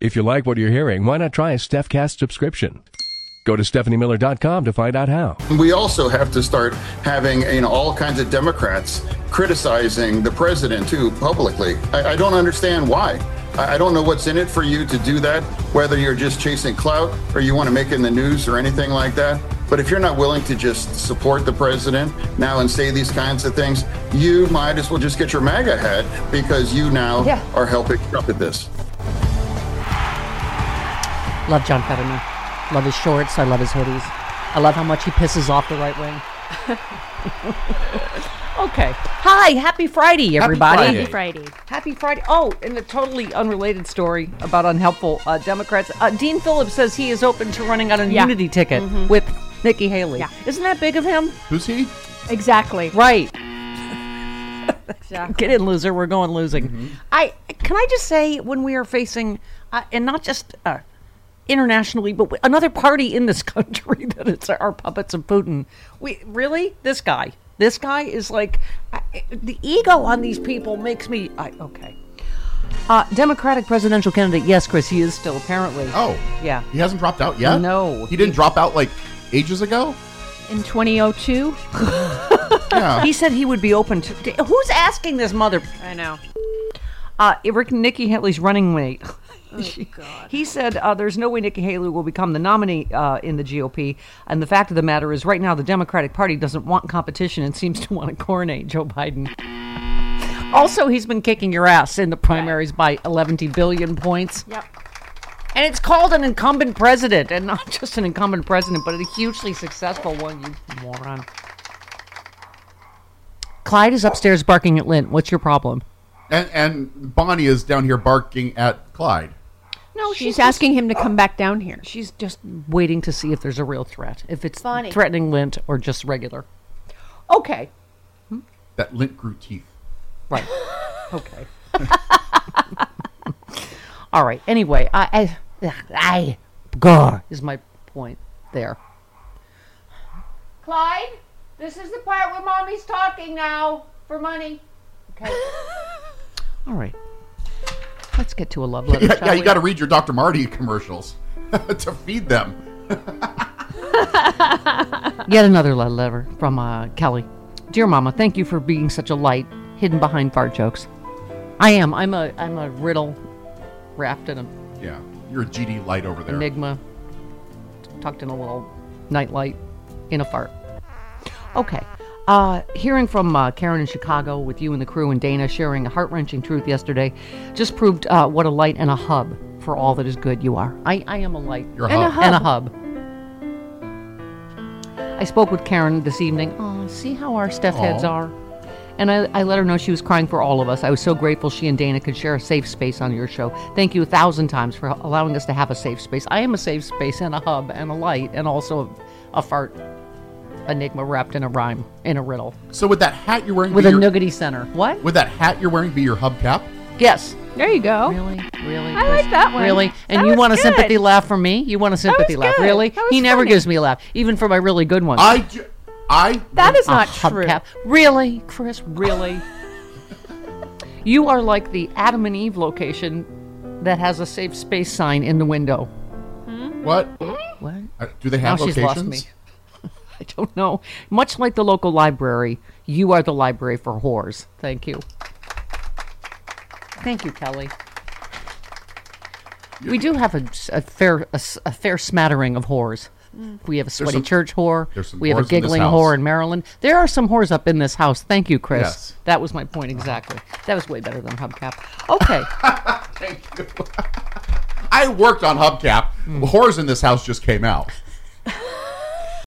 If you like what you're hearing, why not try a StephCast subscription? Go to StephanieMiller.com to find out how. We also have to start having you know all kinds of Democrats criticizing the president too publicly. I, I don't understand why. I, I don't know what's in it for you to do that, whether you're just chasing clout or you want to make it in the news or anything like that. But if you're not willing to just support the president now and say these kinds of things, you might as well just get your MAGA hat because you now Yeah. are helping trumpet this. Love John Fetterman. Love his shorts. I love his hoodies. I love how much he pisses off the right wing. okay. Hi. Happy Friday, everybody. Friday. Happy Friday. Happy Friday. Oh, and a totally unrelated story about unhelpful uh, Democrats. Uh, Dean Phillips says he is open to running on a Yeah. unity ticket with Nikki Haley. Yeah. Isn't that big of him? Who's he? Exactly. Right. Exactly. Get in, loser. We're going losing. I can I just say when we are facing, uh, and not just uh, internationally, but another party in this country that it's our puppets of Putin. We really this guy. This guy is like I, the ego on these people makes me. I, okay. Uh, Democratic presidential candidate. Yes, Chris. He is still apparently. Oh, Yeah. He hasn't dropped out yet. No. he didn't drop out like ages ago. In 2002. Yeah, He said he would be open to. to- Who's asking this mother? I know. Uh, Rick Nikki Haley's running mate. Oh, He said uh, there's no way Nikki Haley will become the nominee uh, in the GOP. And the fact of the matter is, right now, the Democratic Party doesn't want competition and seems to want to coronate Joe Biden. Also, he's been kicking your ass in the primaries by 11 billion points. Yep. And it's called an incumbent president, and not just an incumbent president, but a hugely successful one, you moron. Clyde is upstairs barking at Lynn. What's your problem? And and Bonnie is down here barking at Clyde. No, She's asking him to come back down here. She's just waiting to see if there's a real threat, if it's Bonnie. threatening Lint or just regular. Okay, hmm? That lint grew teeth. right. okay. All right. Anyway, I, I, I, gar is my point there. Clyde, this is the part where mommy's talking now for money. Okay. All right. Let's get to a love letter. Yeah, yeah, you got to read your Dr. Marty commercials to feed them. Yet another love letter from uh, Kelly. Dear Mama, thank you for being such a light hidden behind fart jokes. I am. I'm a. I'm a riddle wrapped in a Yeah, you're a GD light over there. enigma tucked in a little nightlight in a fart. Okay. Uh, hearing from uh, Karen in Chicago with you and the crew and Dana sharing a heart wrenching truth yesterday just proved uh, what a light and a hub for all that is good you are. I, I am a light You're a And a hub. and a hub. I spoke with Karen this evening. Oh, see how our Steph heads Aw. are. And I, I let her know she was crying for all of us. I was so grateful she and Dana could share a safe space on your show. Thank you a thousand times for allowing us to have a safe space. I am a safe space and a hub and a light and also a, a fart enigma wrapped in a rhyme, in a riddle, So would that hat you're wearing with be a your, nuggety center. What? would that hat you're wearing be your hubcap? Yes. There you go. Really? Really? I like that one. Really? And That you want a good. sympathy laugh from me? You want a sympathy was laugh? good. Really? That was He never gives me a laugh, even for my really good ones. I, ju- I That is A not true. hubcap. Really, Chris? Really? You are like the Adam and Eve location that has a safe space sign in the window. What? What? Uh, do they have Now have she's lost me. I don't know. Much like the local library, you are the library for whores. Thank you. Thank you, Kelly. We do have a, a fair a, a fair smattering of whores. We have a sweaty some- church whore. We have a whores in giggling whore in Maryland. There are some whores up in this house. Thank you, Chris. Yes. That was my point exactly. That was way better than hubcap. Okay. Thank you. I worked on Hubcap. Hmm. Whores in this house just came out.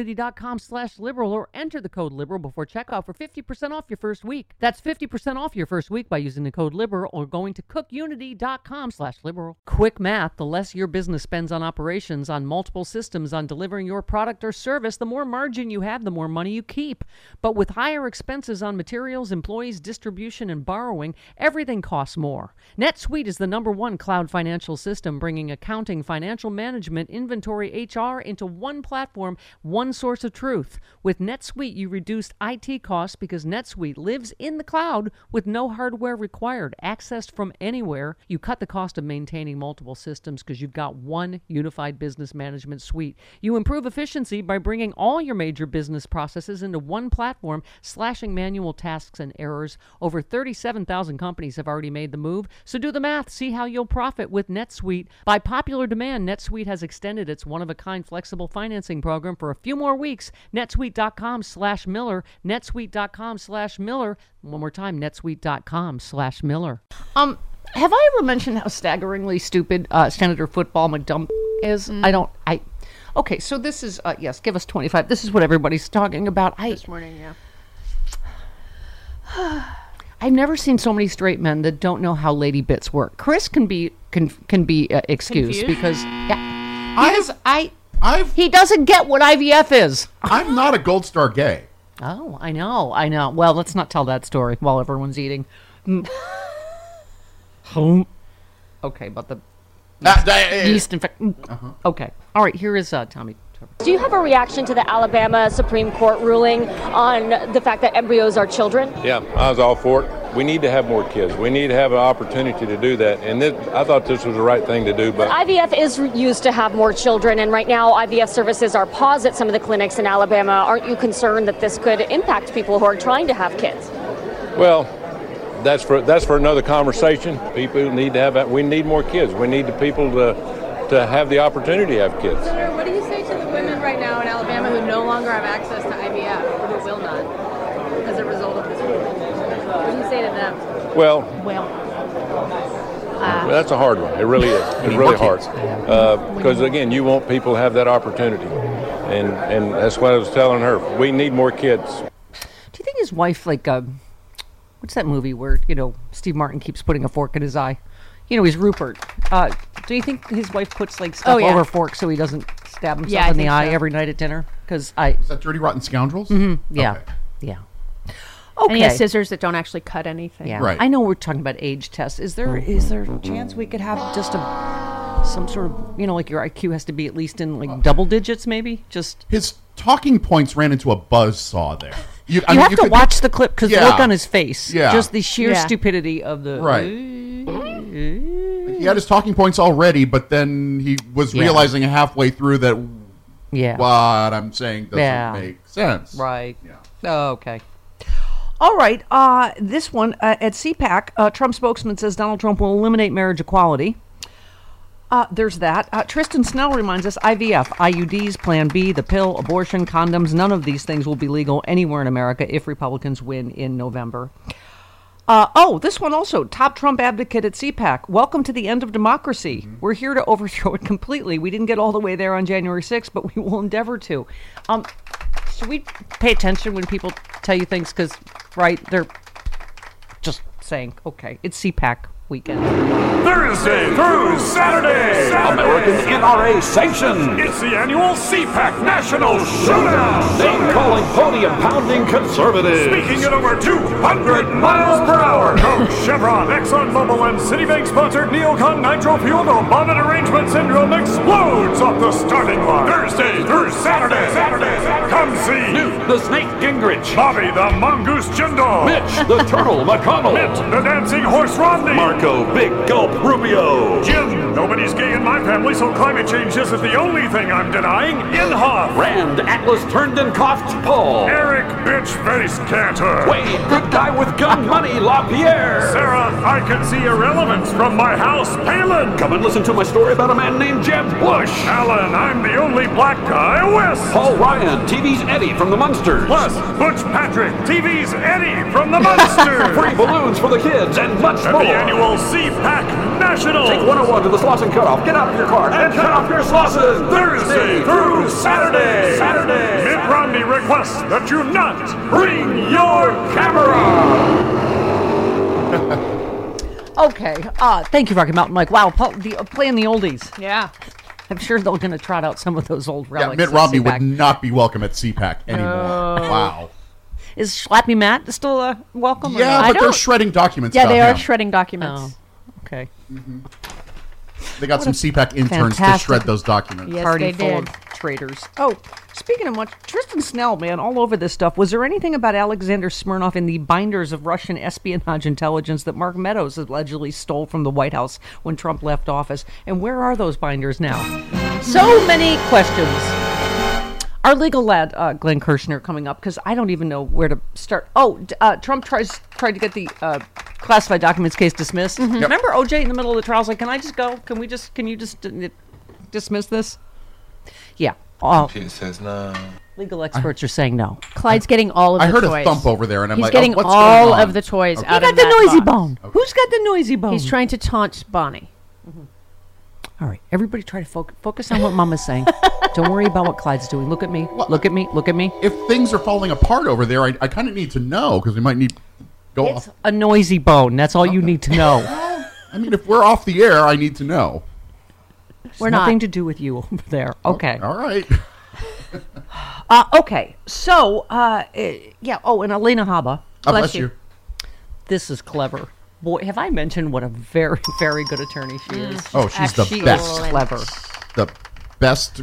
cookunity.com slash liberal or enter the code liberal before checkout for 50% off your first week. That's 50% off your first week by using the code liberal or going to cookunity.com slash liberal. Quick math, the less your business spends on operations, on multiple systems, on delivering your product or service, the more margin you have, the more money you keep. But with higher expenses on materials, employees, distribution, and borrowing, everything costs more. NetSuite is the number one cloud financial system, bringing accounting, financial management, inventory, HR into one platform, one source of truth. With NetSuite, you reduce IT costs because NetSuite lives in the cloud with no hardware required, accessed from anywhere. You cut the cost of maintaining multiple systems because you've got one unified business management suite. You improve efficiency by bringing all your major business processes into one platform, slashing manual tasks and errors. Over 37,000 companies have already made the move, so do the math. See how you'll profit with NetSuite. By popular demand, NetSuite has extended its one-of-a-kind flexible financing program for a few more weeks. netsuite.com slash Miller, netsuite.com slash Miller. One more time, netsuite.com slash Miller. Um, have I ever mentioned how staggeringly stupid uh, Senator Football McDump is? I don't, I, okay, so this is, uh, yes, give us 25. This is what everybody's talking about. I, This morning, yeah. I've never seen so many straight men that don't know how lady bits work. Chris can be can can be uh, excused Confused? because yeah, he I've- I I've he doesn't get what IVF is. I'm not a gold star gay. Oh, I know, I know. Well, let's not tell that story while everyone's eating. Mm. Hum. okay, but the Uh, uh, yeast infection. Okay, all right. Here is uh, Tommy. Do you have a reaction to the Alabama Supreme Court ruling on the fact that embryos are children? Yeah, I was all for it. We need to have more kids. We need to have an opportunity to do that. And this, I thought this was the right thing to do, but IVF is used to have more children, and right now IVF services are paused at some of the clinics in Alabama. Aren't you concerned that this could impact people who are trying to have kids? well, that's for that's for another conversation. People need to have that. We need more kids. We need the people to to have the opportunity to have kids. Senator, what do you say to the women right now in Alabama who no longer have access to IVF or who will not as a result of this ruling? What do you say to them? Well, Well, that's a hard one. It really is. It's really hard because again, you want people to have that opportunity, and and that's what I was telling her. We need more kids. Do you think his wife like uh, what's that movie where you know Steve Martin keeps putting a fork in his eye? You know, he's Rupert. Uh, do you think his wife puts like stuff Oh, yeah. over forks so he doesn't stab himself Yeah, in the eye so. every night at dinner? Because I, Is that Dirty Rotten Scoundrels? Mm-hmm. yeah, Okay. yeah. And he has Okay. scissors that don't actually cut anything. Yeah, Right. I know we're talking about age tests. Is there is there a chance we could have just a some sort of you know like your IQ has to be at least in like double digits maybe? Just His talking points ran into a buzz saw there. You, I you mean, have to could- watch the clip because the Yeah. look on his face, Yeah. just the sheer Yeah. stupidity of the Right. He had his talking points already, but then he was Yeah. realizing halfway through that Yeah, what I'm saying doesn't Yeah. make sense. right. Yeah. Oh, okay. All right. Uh, this one uh, at CPAC, uh, Trump spokesman says Donald Trump will eliminate marriage equality. Uh, there's that. Uh, Tristan Snell reminds us IVF, IUDs, Plan B, the pill, abortion, condoms, none of these things will be legal anywhere in America if Republicans win in November. Uh, oh, this one also. Top Trump advocate at CPAC. Welcome to the end of democracy. We're here to overthrow it completely. We didn't get all the way there on January 6th, but we will endeavor to. Um, should we pay attention when people tell you things? Because, right, they're just saying, okay, it's CPAC weekend. Thursday through Saturday, Saturday. American NRA sanctioned. It's the annual CPAC National Showdown. Name calling, podium pounding conservatives. Speaking at over 200 miles per hour. Coke, Chevron, ExxonMobil, and Citibank sponsored Neocon Nitro Fuel Obama derangement syndrome explodes off the starting line. Thursday through Saturday. Saturday. Saturday. Come see Newt the Snake Gingrich, Bobby the Mongoose Jindal, Mitch the Turtle McConnell, Mitt the Dancing Horse Romney, Big Gulp Rubio, Jim. Nobody's gay in my family, so climate change isn't the only thing I'm denying. Inhofe, Rand Atlas turned and coughed Paul, Eric Bitch Face Cantor, Wayne Good Guy with Gun Money LaPierre, Sarah I can see irrelevance from my house Palin. Come and listen to my story about a man named Jeb Bush. Allen, I'm the only black guy west. Paul Ryan, TV's Eddie from the Munsters. Plus, Butch Patrick, TV's Eddie from the Munsters. Free balloons for the kids and much more. the annual CPAC National. Take 101 to the Slauson Cutoff. Get out of your car and cut off your Slauson. Thursday through Saturday. Saturday. Mitt Romney requests that you not bring your camera. Okay. Uh, thank you, Rocky Mountain Mike. Wow, pl- the, uh, playing the oldies. Yeah. I'm sure they're going to trot out some of those old relics. Yeah, relics. Mitt Romney would not be welcome at CPAC anymore. Wow. Is Schlappy Matt still uh, welcome? or Yeah, not? but they're shredding documents. Yeah, about they are him. shredding documents. Oh, okay. They got some CPAC interns to fantastic shred those documents. Yes, Party they full did. of traitors. Oh, speaking of which, Tristan Snell, man, all over this stuff. Was there anything about Alexander Smirnov in the binders of Russian espionage intelligence that Mark Meadows allegedly stole from the White House when Trump left office? And where are those binders now? So many questions. Our legal lad, uh, Glenn Kirshner, coming up because I don't even know where to start. Oh, uh, Trump tries tried to get the uh, classified documents case dismissed. Remember OJ in the middle of the trial was like, "Can I just go? Can we just? Can you just uh, dismiss this?" Yeah. All She says no. legal experts are saying no. Clyde's getting all of the toys. I the heard toys. a thump over there, and I'm He's like, getting oh, what's all going on? of the toys Okay. out Who of got the that noisy box. bone? Who's got the noisy bone? He's trying to taunt Bonnie. All right, everybody, try to focus focus on what Mama's saying. Don't worry about what Clyde's doing. Look at me. Look at me. Look at me. If things are falling apart over there, I, I kind of need to know because we might need go. It's a noisy bone. That's all you need to know. I mean, if we're off the air, I need to know. It's We're not. nothing to do with you over there. Okay. All right. Uh, okay. So, uh, eh, yeah. Oh, and Alina Habba. God bless you. This is clever. Boy, have I mentioned what a very, very good attorney she is. Oh, she's the She best. is clever. The best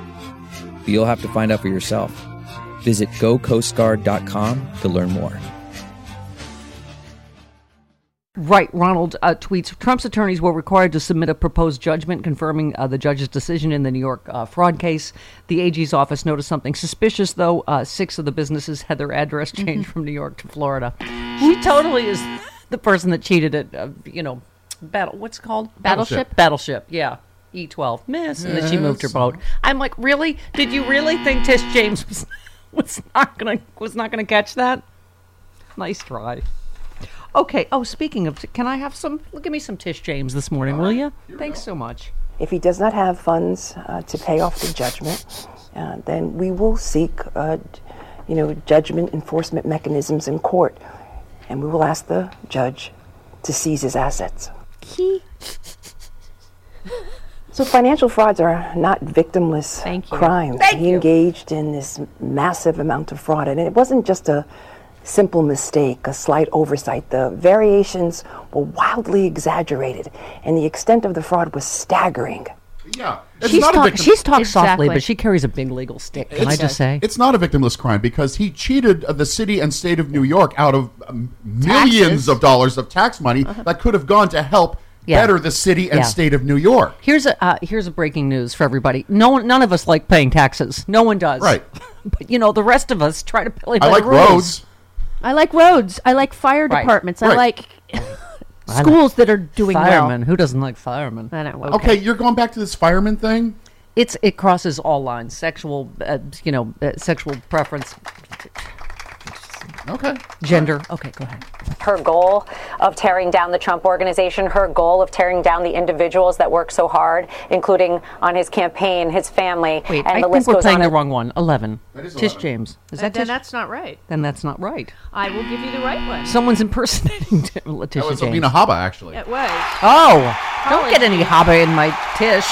But you'll have to find out for yourself. Visit gocoastguard.com to learn more. Right. Ronald uh, tweets Trump's attorneys were required to submit a proposed judgment confirming uh, the judge's decision in the New York uh, fraud case. The AG's office noticed something suspicious, though. Uh, six of the businesses had their address changed from New York to Florida. She totally is the person that cheated at, uh, you know, battle. What's it called? Battleship? Battleship. Yeah. E12. Miss. And then she moved her boat. I'm like, really? Did you really think Tish James was, was not gonna was not gonna catch that? Nice try. Okay. Oh, speaking of, can I have some? Look, give me some Tish James this morning, will you? Thanks so much. If he does not have funds uh, to pay off the judgment, uh, then we will seek, uh, you know, judgment enforcement mechanisms in court, and we will ask the judge to seize his assets. So financial frauds are not victimless crimes. he engaged in this massive amount of fraud, and it wasn't just a simple mistake, a slight oversight. The variations were wildly exaggerated, and the extent of the fraud was staggering. Yeah. She's, not a talk, victim- she's talked softly, but she carries a big legal stick. Can I just say? It's not a victimless crime because he cheated uh, the city and state of New York out of um, millions of dollars of tax money that could have gone to help Yeah. better the city and Yeah. state of New York. Here's a uh, here's a breaking news for everybody. No one, none of us like paying taxes. No one does. Right. but you know, the rest of us try to play I like rules. roads. I like roads. I like fire Right. departments. I like schools that are doing firemen. well. Who doesn't like firemen? I know. Okay. you're going back to this fireman thing. It's it crosses all lines. Sexual, uh, you know, uh, sexual preference. Okay. Gender. Okay, go ahead. her goal of tearing down the Trump organization, her goal of tearing down the individuals that work so hard, including on his campaign, his family, Wait, and I the think list we're goes playing on. the wrong one. Eleven. That is Tish 11. James. Is that then Tish? that's not right. Then that's not right. I will give you the right one. Someone's impersonating Tim- Letitia That was James. Alina Habba, actually. It was. Oh, don't get any habba in my Tish.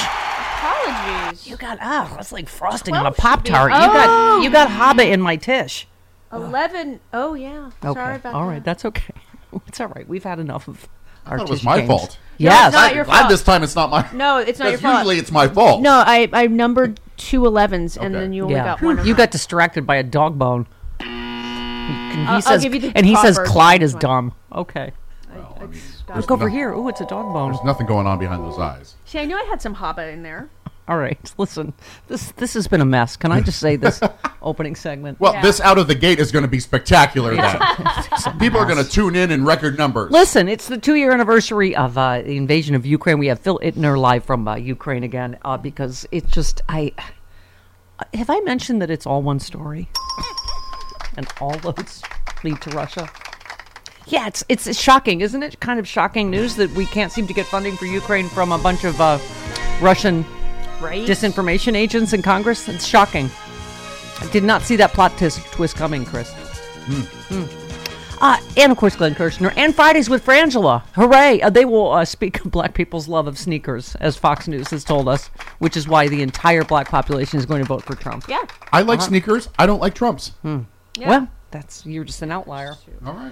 Apologies. You got ah, that's like frosting on a Twelve should pop be- tart. You Oh! got you got habba in my Tish. Oh. Eleven. Oh yeah. Okay, Sorry about all that. right, that's okay. It's all right. We've had enough of I our thought it was my James. fault. Yes, it's not your Glad fault. this time it's not my. No, it's not your fault. Usually it's my fault. No, I I numbered two 11s and then you only yeah. got one. Of you mine. got distracted by a dog bone. And he I'll- I'll says, give you the and he says proper Clyde is one. dumb. Okay. There's Look over no- here. Ooh, it's a dog bone. There's nothing going on behind those eyes. See, I knew I had some habba in there. All right, listen. This this has been a mess. Can I just say this opening segment? Well, this out of the gate is going to be spectacular. Then. People are going to tune in in record numbers. Listen, it's the two-year anniversary of uh, the invasion of Ukraine. We have Phil Ittner live from uh, Ukraine again uh, because it's just I have I mentioned that it's all one story, and all roads lead to Russia. Yeah, it's it's shocking, isn't it? Kind of shocking news that we can't seem to get funding for Ukraine from a bunch of uh, Russian Right. disinformation agents in Congress. It's shocking. I did not see that plot twist, twist coming, Chris. Hmm. Uh, and of course, Glenn Kirshner. And Fridays with Frangela. Hooray! Uh, they will uh, speak of black people's love of sneakers, as Fox News has told us, which is why the entire black population is going to vote for Trump. Yeah. I like Uh-huh. sneakers. I don't like Trump's. Well, that's you're just an outlier. All right.